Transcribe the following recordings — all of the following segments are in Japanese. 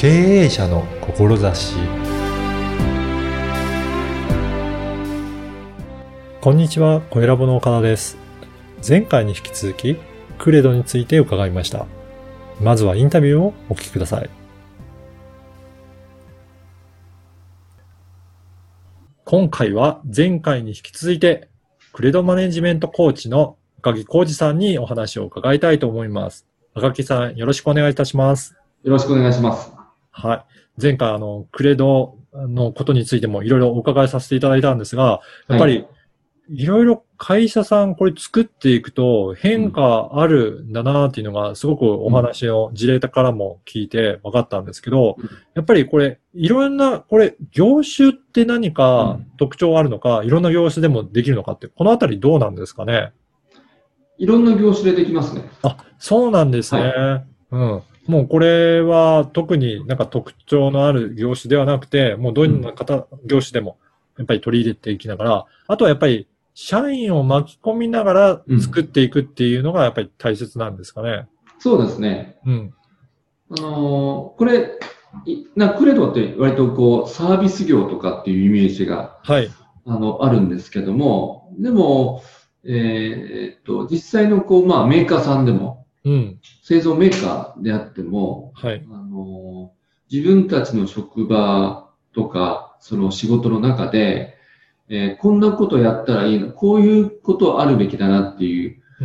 経営者の志こんにちは、小ラボの岡田です。前回に引き続き、クレドについて伺いました。まずはインタビューをお聞きください。今回は前回に引き続いて、クレドマネジメントコーチの赤木浩二さんにお話を伺いたいと思います。赤木さん、よろしくお願いいたします。よろしくお願いします。はい。前回、あの、クレドのことについてもいろいろお伺いさせていただいたんですが、やっぱり、いろいろ会社さんこれ作っていくと変化あるんだなっていうのがすごくお話を事例からも聞いて分かったんですけどうん、やっぱりこれ、いろんな、これ、業種って何かうん特徴あるのか、いろんな業種でもできるのかって、このあたりどうなんですかね？いろんな業種でできますね。あ、そうなんですね。うん。もうこれは特になんか特徴のある業種ではなくて、もうどんな方、業種でもやっぱり取り入れていきながら、あとはやっぱり社員を巻き込みながら作っていくっていうのがやっぱり大切なんですかね。そうですね。うん。あのーこれ、いなクレドって割とこう、サービス業とかっていうイメージが、はい。あの、あるんですけども、でも、えーっと、実際のこう、まあ、メーカーさんでも、うん。製造メーカーであっても、はい。あのー自分たちの職場とか、その仕事の中で、えーこんなことやったらいいの、こういうことあるべきだなっていう、う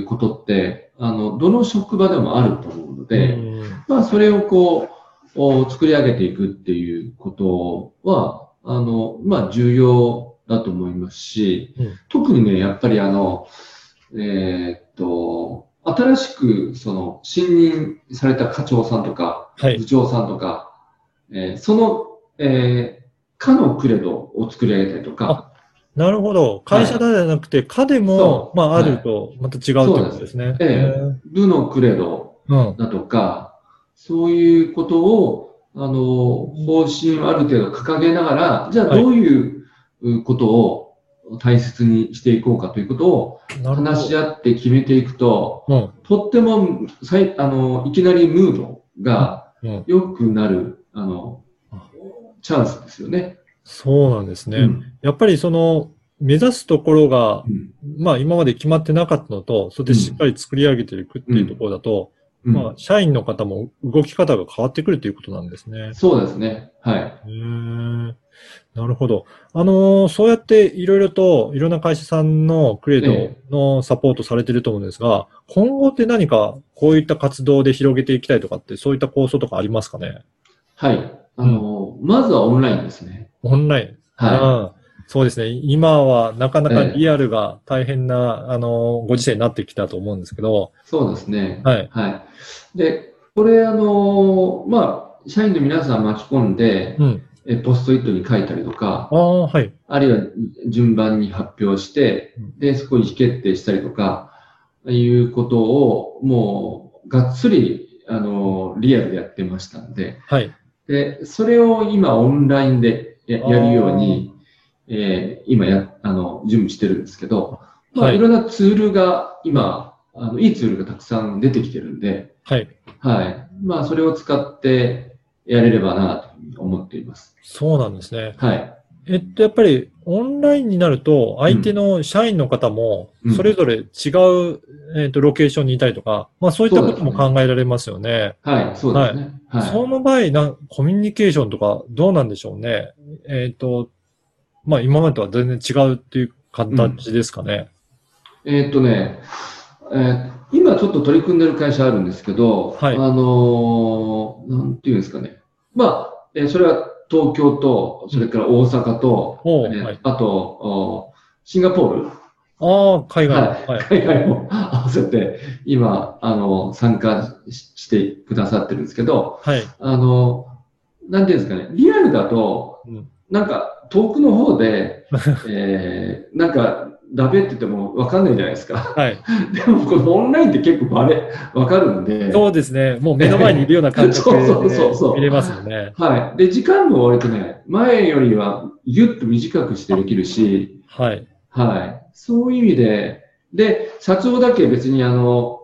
ん。ことって、あの、どの職場でもあると思うので、うんまあ、それをこう、お作り上げていくっていうことは、あの、まあ、重要だと思いますし、うん特にね、やっぱりあの、えーっと、新しく、その、新任された課長さんとか、はい部。長さんとか、えーその、えー、課のクレドを作り上げたりとか、なるほど。会社だけじゃなくて、課でもまあ、あはいると、また違うってことですね。ええ部のクレド。だとか、そういうことを、あの、方針をある程度掲げながら、じゃあはいどういううことを大切にしていこうかということを。話し合って決めていくと、うん。とってもさいあのいきなりムードがうん。良くなる、あの、チャンスですよね。そうなんですね。うんやっぱりその、目指すところがう、んまあ今まで決まってなかったのと、それでしっかり作り上げていくっていうところだと、うんまあ社員の方も動き方が変わってくるということなんですね。そうですね。はい。へーなるほど。あのーそうやっていろいろと、いろんな会社さんのクレードのサポートされてると思うんですが、今後って何かこういった活動で広げていきたいとかって、そういった構想とかありますかね？はい。あの、まずはオンラインですね。オンライン。はうんそうですね。今はなかなかええリアルが大変な、あの、ご時世になってきたと思うんですけど、い。そうですね。はい。はい。で、これ、あの、まあ、社員の皆さん巻き込んで、うん。えポストイットに書いたりとか、ああ、はい。あるいは順番に発表してうん、で、そこに決定したりとか、いうことを、もう、がっつり、あの、リアルでやってましたんで、はい。で、それを今オンラインでややるように、えー今や、あの、準備してるんですけど、まあ、はいいろんなツールが今、あの、いいツールがたくさん出てきてるんで、はい。はい。まあ、それを使ってやれればな、と思っています。そうなんですね。はい。えっと、やっぱり、オンラインになると、相手の社員の方もう、んそれぞれ違う、えっと、ロケーションにいたりとか、まあそういったことも考えられますよね。はい、そうですね。はい。その場合な、コミュニケーションとかどうなんでしょうね。えっと、まあ今までとは全然違うっていう形ですかね。えーっとね、えー今ちょっと取り組んでる会社あるんですけど、はいあのーなんていうんですかね。まあ、えーそれは東京と、それから大阪と、えーおうはいあと、おシンガポール、ああ、海外。はいはい。海外も合わせて、今、あの、参加ししてくださってるんですけど、はい。あの、なんていうんですかね、リアルだと、うんなんか遠くの方で、えー、なんか、ダメって言ってもわかんないじゃないですか。はい。でも、このオンラインって結構バレ、わかるんで、そうですね。もう目の前にいるような感覚 そうそうそうそうで見れますよね。はい。で、時間も割とね、前よりはぎゅっと短くしてできるし、はい。はい。そういう意味で、で、社長だけ別にあの、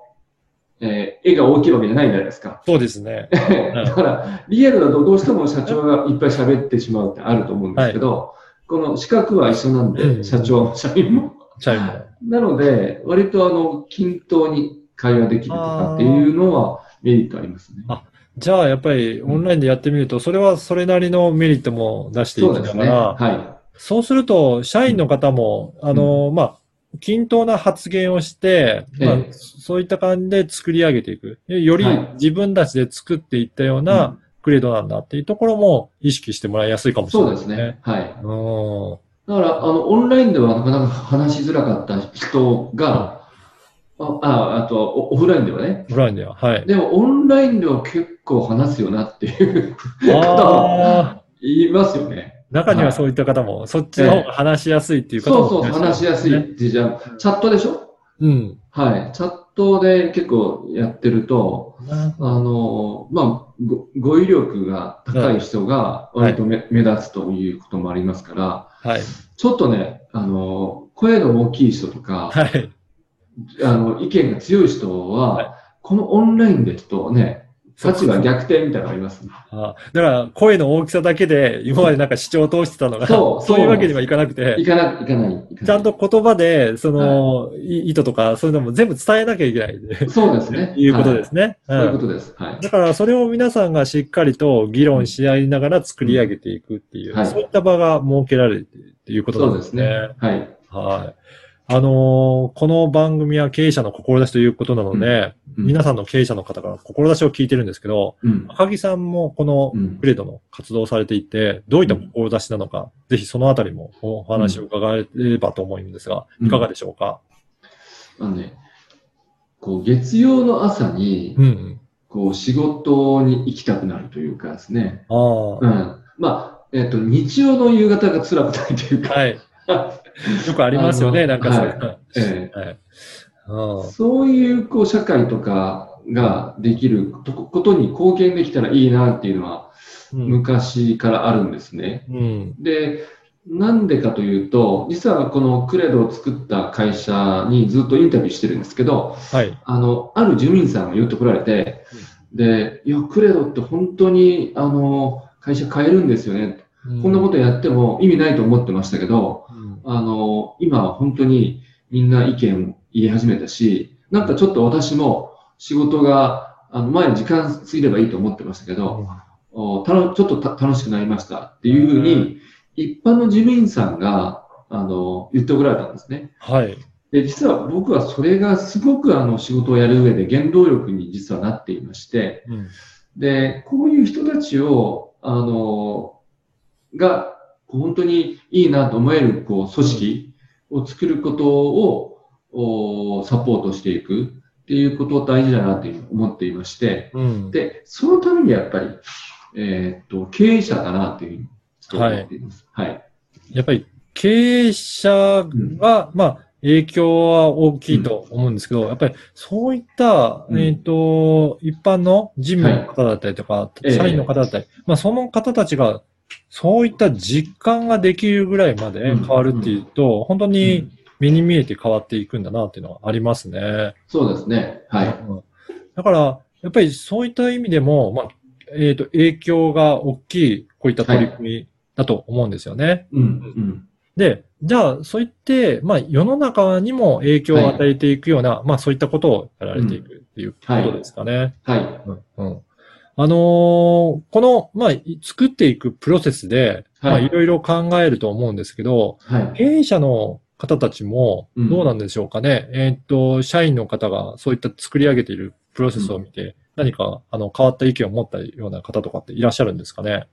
えー絵が大きいわけじゃないじゃないですか。そうですね。だから、リアルだとどうしても社長がいっぱい喋ってしまうってあると思うんですけど、この資格は一緒なんで、うん社長、社員も。チャイムも。なので、割とあの、均等に会話できるとかっていうのはメリットありますね。あじゃあ、やっぱりオンラインでやってみると、それはそれなりのメリットも出していきな。がら、はそうすると、社員の方も、あの、まあ、均等な発言をして、まあええそういった感じで作り上げていく。よりはい自分たちで作っていったようい。なグレードなんだっていうところも意識してもらいやすいかもしれそうないですね。。はい。うん。だから、あの、オンラインではなかなか話しづらかった人が、あ、ああとオ、オフラインではね。オフラインでは。はい。でも、オンラインでは結構話すよなっていう方もいますよね。中にはそういった方も、そっちの方が話しやすいっていう方もそうそう、話しやすいってじゃあ、チャットでしょ？うん。はい。チャットで結構やってると、あの、まあ、ご語彙力が高い人が割と目,、目立つということもありますから、はい。ちょっとね、あの、声の大きい人とか、はい。あの、意見が強い人は、はい。このオンラインですとね、そう立場逆転みたいなのありますね。あだから、声の大きさだけで、今までなんか主張を通してたのが、そうそういうわけにはいかなくてい、かない、いかない。ちゃんと言葉で、その、い意図とか、そういうのも全部伝えなきゃいけない。そうですね。いうことですね。はい。そういううんことです。はい。だから、それを皆さんがしっかりと議論し合いながら作り上げていくっていう、はいそういった場が設けられているっていうことですね。ですね。はい。はい。あのーこの番組は経営者の志ということなので、うん皆さんの経営者の方から志を聞いてるんですけど、うん。赤木さんもこのうんグレードの活動をされていて、どういった志なのか、ぜひそのあたりもお話を伺えればと思うんですが、うんいかがでしょうか、あのね、こう、月曜の朝に、うん、うん。こう、仕事に行きたくなるというかですね。ああ、うん。まあ、えっ、と、日曜の夕方が辛くないというか、はい。よくありますよね、なんかそういうの。えはい。えあそういう、こう、社会とかができるとことに貢献できたらいいなっていうのは。昔からあるんですね。うん。で、なんでかというと、実はこのクレドを作った会社にずっとインタビューしてるんですけど、はい。あの、ある住民さんが言ってこられて、で、いや、クレドって本当に、あの、会社変えるんですよね。こんなこととやっても意味ないと思ってましたけど、うんあの、今は本当にみんな意見を言い始めたし、なんかちょっと私も仕事が、あの、前に時間過ぎればいいと思ってましたけど、おたのちょっとた楽しくなりましたっていうふうに、一般の住民さんが、あの、言っておられたんですね。はい。で、実は僕はそれがすごくあの仕事をやる上で原動力に実はなっていまして、うん。で、こういう人たちを、あの、が、本当にいいなと思える、こう、組織を作ることを、おサポートしていくっていうこと大事だなというふうに思っていまして、うん。で、そのためにやっぱり、えーっと、経営者だなというふうにちょっと思っています。はい。やっぱり経営者は、まあ、影響は大きいと思うんですけど、やっぱりそういった、うんえっ、と、一般の事務の方だったりとか、ええ社員の方だったり、まあその方たちが、そういった実感ができるぐらいまで変わるっていうと、本当うにん目に見えて変わっていくんだなっていうのはありますね。そうですね。はい。うんだから、やっぱりそういった意味でも、まあ、えっ、と、影響が大きい、こういった取り組みだと思うんですよね。うん、うん。で、じゃあ、そういって、まあ、世の中にも影響を与えていくような、まあ、そういったことをやられていくっていうことですかね。はい。うんうんあのーこの、まあ、い作っていくプロセスで、まあ、はいいろいろ考えると思うんですけど、はい。経営者の方たちも、うんどうなんでしょうかね。えーっと、社員の方がそういった作り上げているプロセスを見て、何か、あの、変わった意見を持ったような方とかっていらっしゃるんですかね。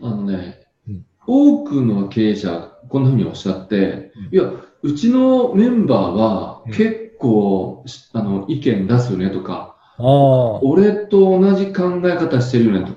あのね、うん多くの経営者、こんなふうにおっしゃって、うんいや、うちのメンバーはうん結構、しあの、意見出すよねとか、俺と同じ考え方してるよねと。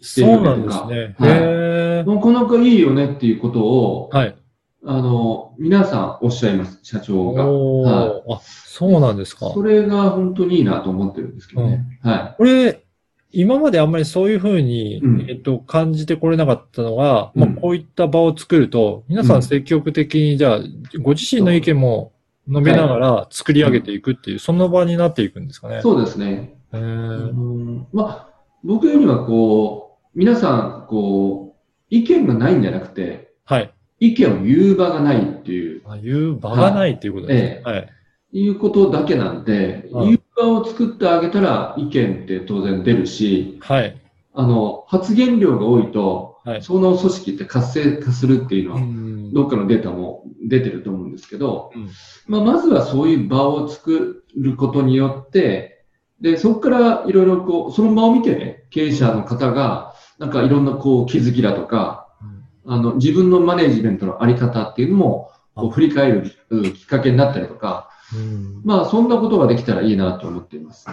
してるそうなよねとかんですね。はい。なかなかいいよねっていうことを、はい。あの、皆さんおっしゃいます、社長が。はあ、そうなんですか。それが本当にいいなと思ってるんですけどね。はこれ、今まであんまりそういうふうに、うんえっと、感じてこれなかったのが、まあ、うんこういった場を作ると、皆さうんん積極的に、じゃあ、ご自身の意見も述べながら作り上げていくっていう、そんな場になっていくんですかね。そうですね。へうーんまあ、僕よりはこう、皆さん、こう、意見がないんじゃなくて、はい。意見を言う場がないっていう、あいう場がないっていうことですね。はい。いうことだけなんで、はい言う場を作ってあげたら意見って当然出るし、はい。あの、発言量が多いと、はいその組織って活性化するっていうのは、んどっかのデータも出てると思うんですけど、うんまあ、まずはそういう場を作ることによって、で、そこからいろいろこう、その場を見てね、経営者の方が、なんかいろんなこう気づきだとか、あの、自分のマネジメントのあり方っていうのも、こうあ振り返るうんきっかけになったりとか、うんまあ、そんなことができたらいいなと思っています。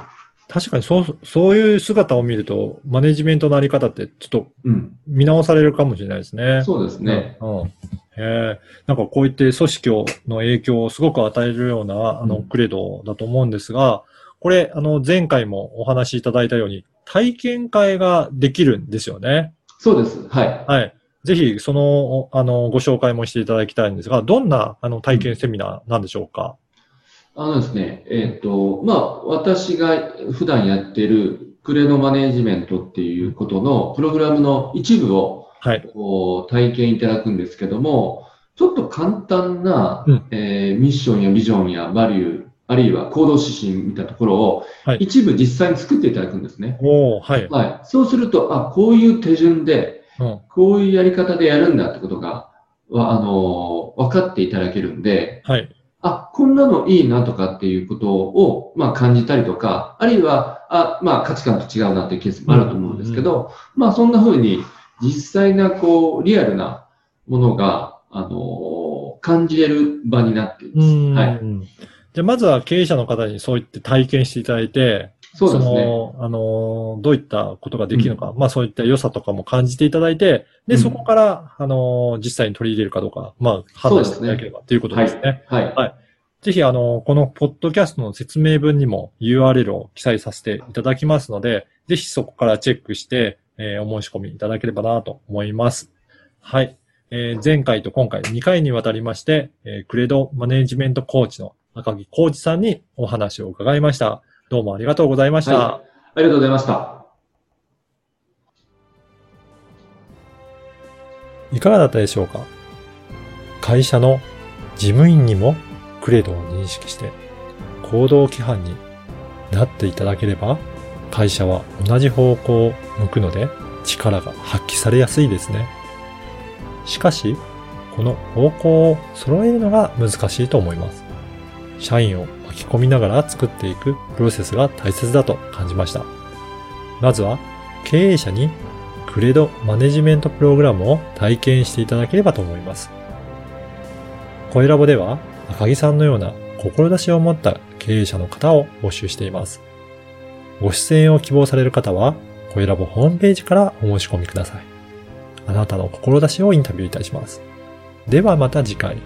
確かにそう、そういう姿を見ると、マネジメントのあり方ってちょっとうん。見直されるかもしれないですね。そうですね。うん。へえ。なんかこういって組織の影響をすごく与えるような、あの、うんクレドだと思うんですが、これ、あの、前回もお話しいただいたように、体験会ができるんですよね。そうです。はい。はい。ぜひ、その、あの、ご紹介もしていただきたいんですが、どんな、あの、体験セミナーなんでしょうか？あのですね、えっ、と、まあ、私が普段やってるクレノマネジメントっていうことのプログラムの一部をはい。こう体験いただくんですけども、ちょっと簡単な、うんえーミッションやビジョンやバリュー、あるいは行動指針みたいなところをはい一部実際に作っていただくんですね。おー、はい。はい。そうすると、あ、こういう手順で、うん。こういうやり方でやるんだってことが、わあのー分かっていただけるんで、はい。あ、こんなのいいなとかっていうことを、まあ感じたりとか、あるいは、あ、まあ価値観と違うなっていうケースもあると思うんですけど、まあそんな風に実際なこう、リアルなものが、あのー感じれる場になっています。うん。はい。じゃあ、まずは経営者の方にそういって体験していただいて、そうですね。の、あの、どういったことができるのか、まあそういった良さとかも感じていただいて、で、うんそこから、あの、実際に取り入れるかどうか、まあ判断していただければということですね。はい。ぜひ、あの、このポッドキャストの説明文にも URL を記載させていただきますので、ぜひそこからチェックして、えーお申し込みいただければなと思います。はい。えー前回と今回2回にわたりまして、えークレドマネジメントコーチの赤木コーチさんにお話を伺いました。どうもありがとうございました。はありがとうございました。いかがだったでしょうか？会社の事務員にもクレドを認識して行動規範になっていただければ会社は同じ方向を向くので力が発揮されやすいですね。しかし、この方向を揃えるのが難しいと思います。社員を巻き込みながら作っていくプロセスが大切だと感じました。まずは経営者にクレドマネジメントプログラムを体験していただければと思います。声ラボでは赤木さんのような志を持った経営者の方を募集しています。ご出演を希望される方は声ラボホームページからお申し込みください。あなたの志をインタビューいたします。ではまた次回。